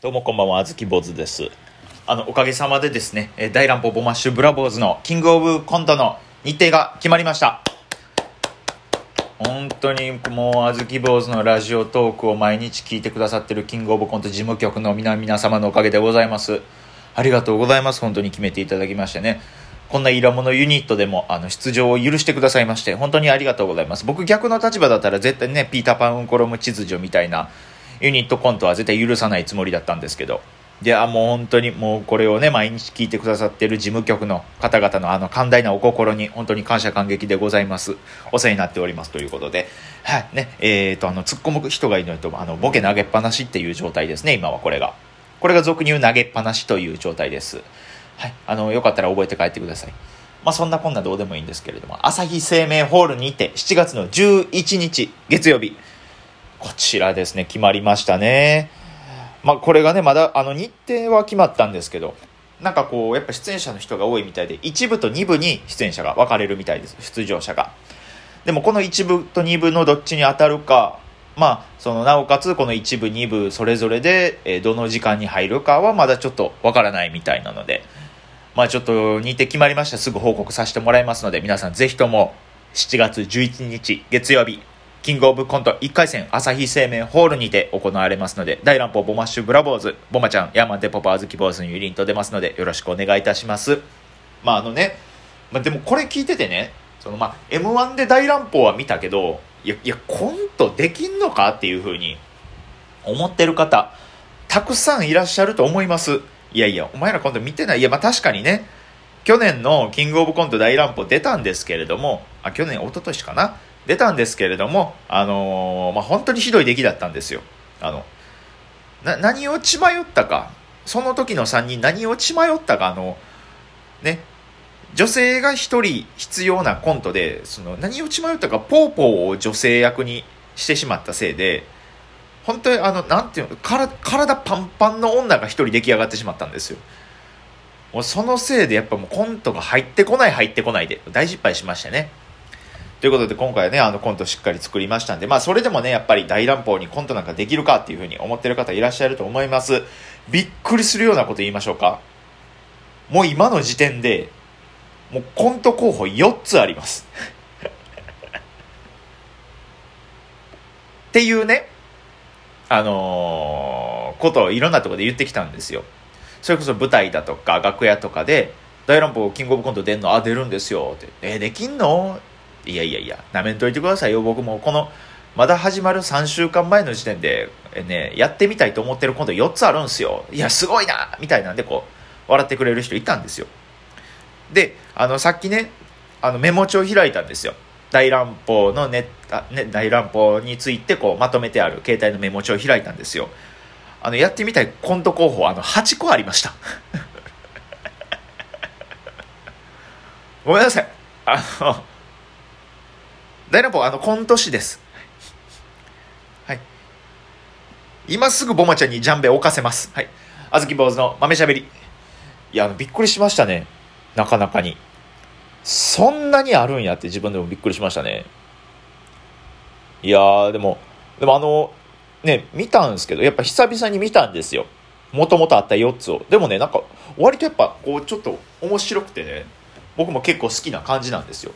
どうもこんばんは、あずき坊主です。あの、おかげさまでですね、えー大乱歩ボマッシュブラボーズのキングオブコントの日程が決まりました。本当にもう、あずき坊主のラジオトークを毎日聞いてくださってるキングオブコント事務局の皆皆様のおかげでございます。ありがとうございます。本当に決めていただきましてね。こんなイラモのユニットでもあの出場を許してくださいまして、本当にありがとうございます。僕逆の立場だったら絶対ね、ピーターパンウンコロム秩序みたいなユニットコントは絶対許さないつもりだったんですけど、で、あ、もう本当にもうこれをね、毎日聞いてくださってる事務局の方々のあの寛大なお心に本当に感謝感激でございます。お世話になっておりますということで、はい、ね、えーと、あの、突っ込む人がいないと、あの、ボケ投げっぱなしっていう状態ですね、今はこれが。これが俗に言う投げっぱなしという状態です。はい、あの、よかったら覚えて帰ってください。まあそんなこんなどうでもいいんですけれども、朝日生命ホールにて7月の11日月曜日、こちらですね、決まりましたね。まあこれがね、まだあの日程は決まったんですけど、なんかこう、やっぱ出演者の人が多いみたいで、1部と2部に出演者が分かれるみたいです、出場者が。でもこの1部と2部のどっちに当たるか、まあ、そのなおかつこの1部2部それぞれで、えどの時間に入るかはまだちょっとわからないみたいなので、まあちょっと日程決まりましたすぐ報告させてもらいますので、皆さんぜひとも7月11日月曜日、キングオブコント1回戦朝日生命ホールにて行われますので、大乱歩ボマッシュブラボーズ、ボマちゃん、ヤーマンテポパーズキボーズのユニット出ますので、よろしくお願いいたします。まああのね、まあ、でもこれ聞いててね、そのまあ M1 で大乱歩は見たけど、いや、いや、コントできんのかっていうふうに思ってる方、たくさんいらっしゃると思います。いやいや、お前らコント見てない。いや、まあ確かにね、去年のキングオブコント大乱歩出たんですけれども、あ、去年、一昨年かな出たんですけれども、あのーまあ本当にひどい出来だったんですよ。あの、な、何を血迷ったか、その時の3人何を血迷ったか、あの、ね、女性が一人必要なコントで、その何を血迷ったか、ポーポーを女性役にしてしまったせいで、本当にあの、なんていうの、体体パンパンの女が一人出来上がってしまったんですよ。もうそのせいでやっぱもうコントが入ってこない入ってこないで大失敗しましてね。ということで今回はね、あのコントしっかり作りましたんで、まあそれでもね、やっぱり大乱暴にコントなんかできるかっていうふうに思ってる方いらっしゃると思います。びっくりするようなこと言いましょうか。もう今の時点で、もうコント候補4つあります。っていうね、あのーことをいろんなところで言ってきたんですよ。それこそ舞台だとか楽屋とかで、大乱暴キングオブコント出んのあ、出るんですよ。って。えーできんの？いやいやいや、なめんといてくださいよ。僕もこの、まだ始まる3週間前の時点で、ね、やってみたいと思ってるコント4つあるんですよ。いや、すごいなみたいなんで、こう、笑ってくれる人いたんですよ。で、あの、さっきね、あの、メモ帳開いたんですよ。大乱暴のネタ、ね、大乱暴についてこうまとめてある携帯のメモ帳を開いたんですよ。あの、やってみたいコント候補、あの、8個ありました。ごめんなさい。あの、大乱暴、あの、コント師です。はい。今すぐボマちゃんにジャンベを置かせます。はい。あずき坊主の豆しゃべり。いや、びっくりしましたね。なかなかに。そんなにあるんやって自分でもびっくりしましたね。いやー、でも、でもあの、ね、見たんですけど、やっぱ久々に見たんですよ。もともとあった4つを。でもね、なんか、割とやっぱ、こう、ちょっと面白くてね、僕も結構好きな感じなんですよ。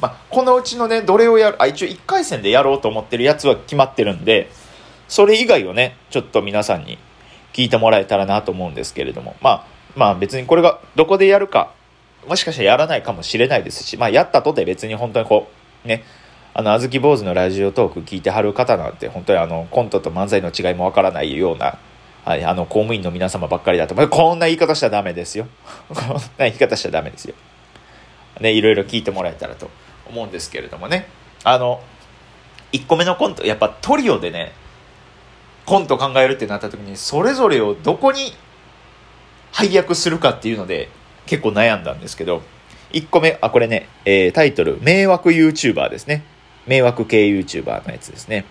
まあ、このうちのね、どれをやる、あ、一応1回戦でやろうと思ってるやつは決まってるんで、それ以外をね、ちょっと皆さんに聞いてもらえたらなと思うんですけれども、まあ、まあ別にこれがどこでやるか、もしかしたらやらないかもしれないですし、まあやったとて別に本当にこう、ね、あの、あずき坊主のラジオトーク聞いてはる方なんて、本当にあの、コントと漫才の違いもわからないような、はい、あの、公務員の皆様ばっかりだと、まあこんな言い方しちゃダメですよ。こんな言い方しちゃダメですよ。ね、いろいろ聞いてもらえたらと思うんですけれどもね。あの、1個目のコント、やっぱトリオでね、コント考えるってなった時に、それぞれをどこに配役するかっていうので、結構悩んだんですけど、1個目、あ、これね、えータイトル、迷惑 YouTuber ですね。迷惑系 YouTuber のやつですね。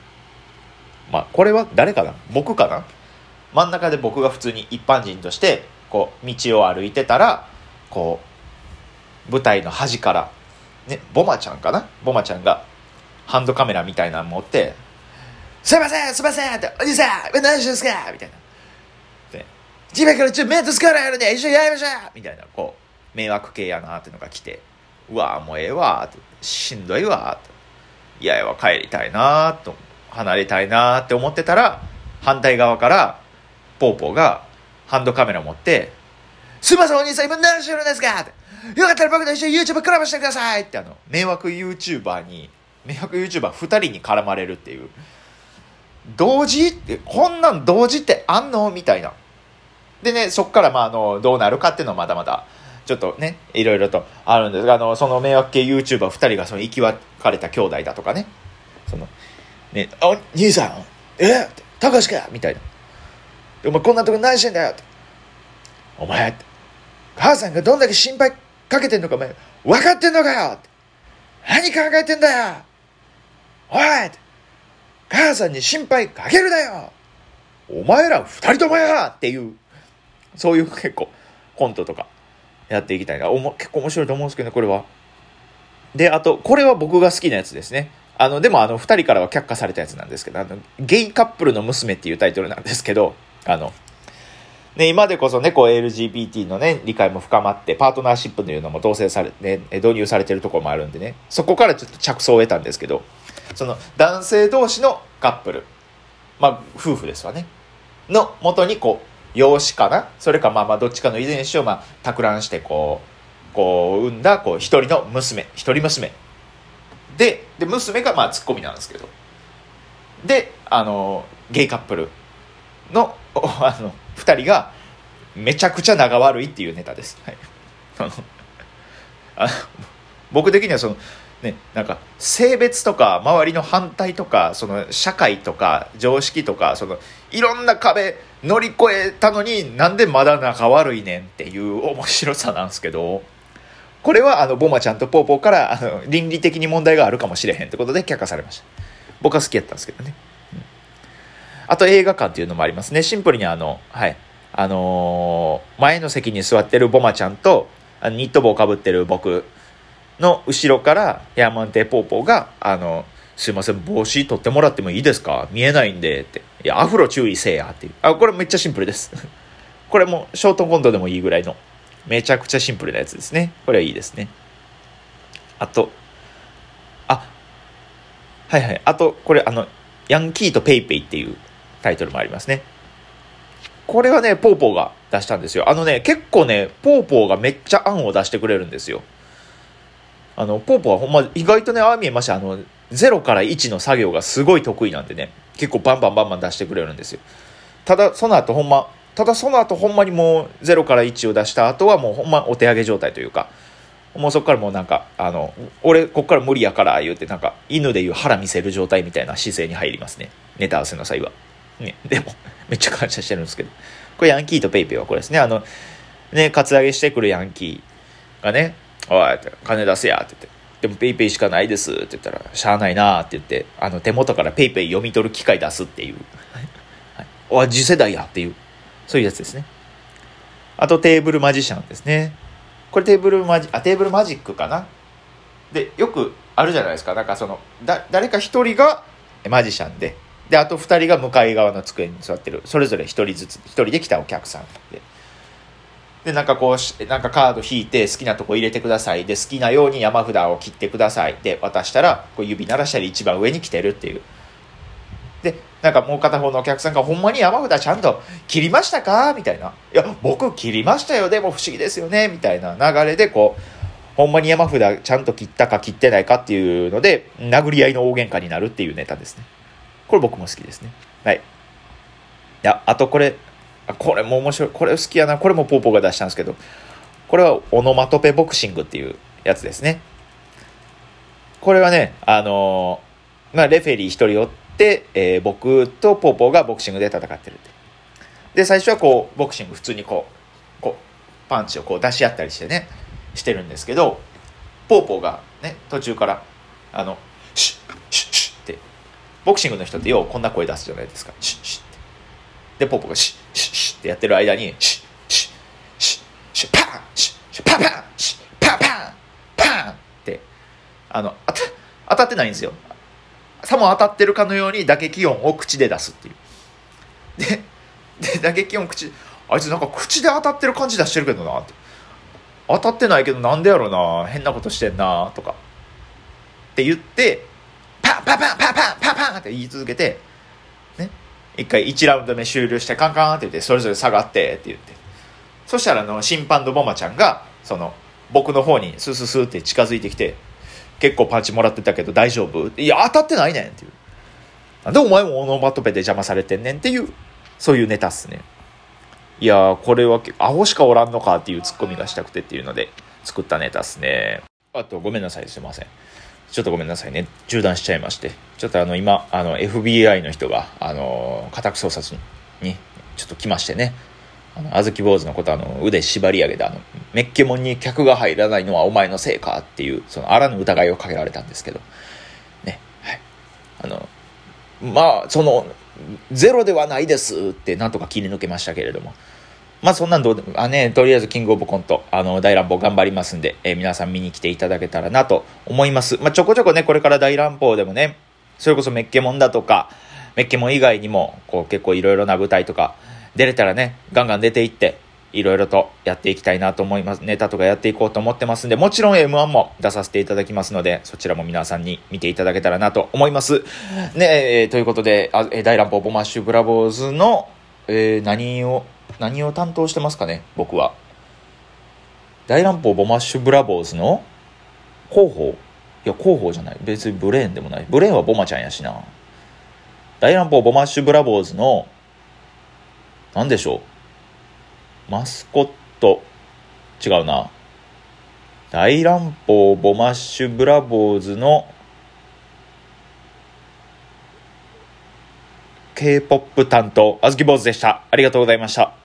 まあ、これは誰かな？僕かな？真ん中で僕が普通に一般人として、こう、道を歩いてたら、こう、舞台の端から、ね、ボマちゃんかな？ボマちゃんが、ハンドカメラみたいなの持って、すいませんすいませんって、おじさん何してんすか？みたいな。今からちょっとメント使わないやるね一緒にやりましょうみたいな、こう、迷惑系やなっていうのが来て、うわもうええわしんどいわーいやいや帰りたいなーと、離れたいなーって思ってたら、反対側から、ポーポーがハンドカメラ持って、すいませんお兄さん今何してるんですか？って。よかったら僕と一緒に YouTube 絡ましてくださいってあの、迷惑 YouTuber に、迷惑 YouTuber2 人に絡まれるっていう。同時って、こんなん同時ってあんのみたいな。でね、そっからまあ、あの、どうなるかっていうのはまだまだ、ちょっとね、いろいろとあるんですが、あの、その迷惑系 YouTuber2 人がその生き別れた兄弟だとかね、その、ね、あ、兄さん、え？たかしか？みたいな。お前こんなとこ何してんだよ？お前、母さんがどんだけ心配かけてんのかお前、分かってんのかよ。何考えてんだよおい母さんに心配かけるなよお前ら二人ともやっていう、そういう結構コントとかやっていきたいな。おも結構面白いと思うんですけどね、これは。で、あと、これは僕が好きなやつですね。あの、でもあの、二人からは却下されたやつなんですけど、あの、ゲイカップルの娘っていうタイトルなんですけど、あの、ね、今でこそね、こう LGBT のね、理解も深まって、パートナーシップというのも同棲され、ね、導入されてるところもあるんでね、そこからちょっと着想を得たんですけど、その男性同士のカップル、まあ、夫婦ですわね、のもとにこう、養子かな？それかまあまあどっちかの遺伝子をまあ、托卵してこう、こう産んだこう一人の娘、一人娘。で、で、娘がまあツッコミなんですけど。で、あの、ゲイカップルの、あの、二人がめちゃくちゃ仲悪いっていうネタです。はい、あの僕的にはその、ね、なんか性別とか周りの反対とかその社会とか常識とかそのいろんな壁乗り越えたのになんでまだ仲悪いねんっていう面白さなんですけどこれはあのボマちゃんとポーポーからあの倫理的に問題があるかもしれへんってことで却下されました。僕は好きやったんですけどね。あと映画館っていうのもありますね。シンプルにあの、はい。あのー、前の席に座ってるボマちゃんと、あのニット帽かぶってる僕の後ろからヤーマンテポーポーが、あの、すいません、帽子取ってもらってもいいですか？見えないんで、って。いや、アフロ注意せえや、っていう。あ、これめっちゃシンプルです。これもショートコントでもいいぐらいの、めちゃくちゃシンプルなやつですね。これはいいですね。あと、あ、はいはい。あと、これあの、ヤンキーとペイペイっていうタイトルもありますね。これはね、ポーポーが出したんですよ。あのね、結構ね、ポーポーがめっちゃ案を出してくれるんですよ。あの、ポーポーはほんま、意外とね、ああ見えました。あの、0から1の作業がすごい得意なんでね、結構バンバンバンバン出してくれるんですよ。ただ、その後ほんま、ただその後ほんまにもう0から1を出した後はもうほんまお手上げ状態というか、もうそこからもうなんか、あの、俺、こっから無理やから言うて、なんか、犬でいう腹見せる状態みたいな姿勢に入りますね。ネタ合わせの際は。ね、でも、めっちゃ感謝してるんですけど。これヤンキーとペイペイはこれですね。あの、ね、カツアゲしてくるヤンキーがね、おい、金出せやって言って。でもペイペイしかないですって言ったら、しゃあないなって言って、あの手元からペイペイ読み取る機械出すっていう。はい、お次世代やっていう、そういうやつですね。あとテーブルマジシャンですね。これテーブルマジ、あ、テーブルマジックかな。で、よくあるじゃないですか。なんかその、だ、誰か一人がマジシャンで、で、あと2人が向かい側の机に座ってる。それぞれ1人ずつ、1人で来たお客さんで。で、なんかこう、なんかカード引いて好きなとこ入れてください。で、好きなように山札を切ってください。で、渡したら、こう指鳴らしたら一番上に来てるっていう。で、なんかもう片方のお客さんが、ほんまに山札ちゃんと切りましたか？みたいな。いや、僕切りましたよ。でも不思議ですよね。みたいな流れで、こう、ほんまに山札ちゃんと切ったか切ってないかっていうので、殴り合いの大喧嘩になるっていうネタですね。これ僕も好きですね。はい。いや、あとこれ、これも面白い。これ好きやな。これもポーポーが出したんですけど、これはオノマトペボクシングっていうやつですね。これはね、あのー、まあ、レフェリー一人おって、えー、僕とポーポーがボクシングで戦ってるってで、最初はこう、ボクシング普通にこう、こう、パンチをこう出し合ったりしてね、してるんですけど、ポーポーがね、途中から、あの、シュッ、シュッボクシングの人ってようこんな声出すじゃないですか。シッシッ。で、ポポがシュッシュッシュッってやってる間に、シュッシュッシュッシュッパンシュッシュッパンパンシッパンパンパンって、あの、当た当たってないんですよ。さも当たってるかのように打撃音を口で出すっていう。で、で打撃音口、あいつなんか口で当たってる感じ出してるけどなって当たってないけどなんでやろな変なことしてんなとかって言ってパンパンパンパンって言い続けてね一回1ラウンド目終了してカンカンって言ってそれぞれ下がってって言って。そしたらあの審判のボマちゃんがその僕の方にスースースーって近づいてきて結構パンチもらってたけど大丈夫？いや当たってないねんっていう。なんでお前もオノマトペで邪魔されてんねんっていうそういうネタっすね。いやーこれはアホしかおらんのかっていうツッコミがしたくてっていうので作ったネタっすね。あとごめんなさいすいません。ちょっとごめんなさいね。中断しちゃいまして。ちょっとあの今あの FBI の人があの家宅捜索にちょっと来ましてね。あの、あずき坊主のことあの、腕縛り上げて、あの、メッケモンに客が入らないのはお前のせいかっていう、その、あらぬ疑いをかけられたんですけど、ね、はい。あの、まあ、その、ゼロではないですってなんとか切り抜けましたけれども、まあそんなんどうでも、あね、とりあえずキングオブコント、あの、大乱暴頑張りますんで、えー、皆さん見に来ていただけたらなと思います。まあちょこちょこね、これから大乱暴でもね、それこそメッケモンだとか、メッケモン以外にも、こう結構いろいろな舞台とか、出れたらね、ガンガン出ていって、いろいろとやっていきたいなと思います。ネタとかやっていこうと思ってますんで、もちろん M1 も出させていただきますので、そちらも皆さんに見ていただけたらなと思います。ねえ、ということで、あえ、大乱暴ボマッシュブラボーズの、えー、何を、何を担当してますかね、僕は。大乱暴ボマッシュブラボーズの広報いや、広報じゃない。別にブレーンでもない。ブレーンはボマちゃんやしな。大乱暴ボマッシュブラボーズの何でしょうマスコット違うな大乱暴ボマッシュブラボーズの K-POP 担当あずき坊主でしたありがとうございました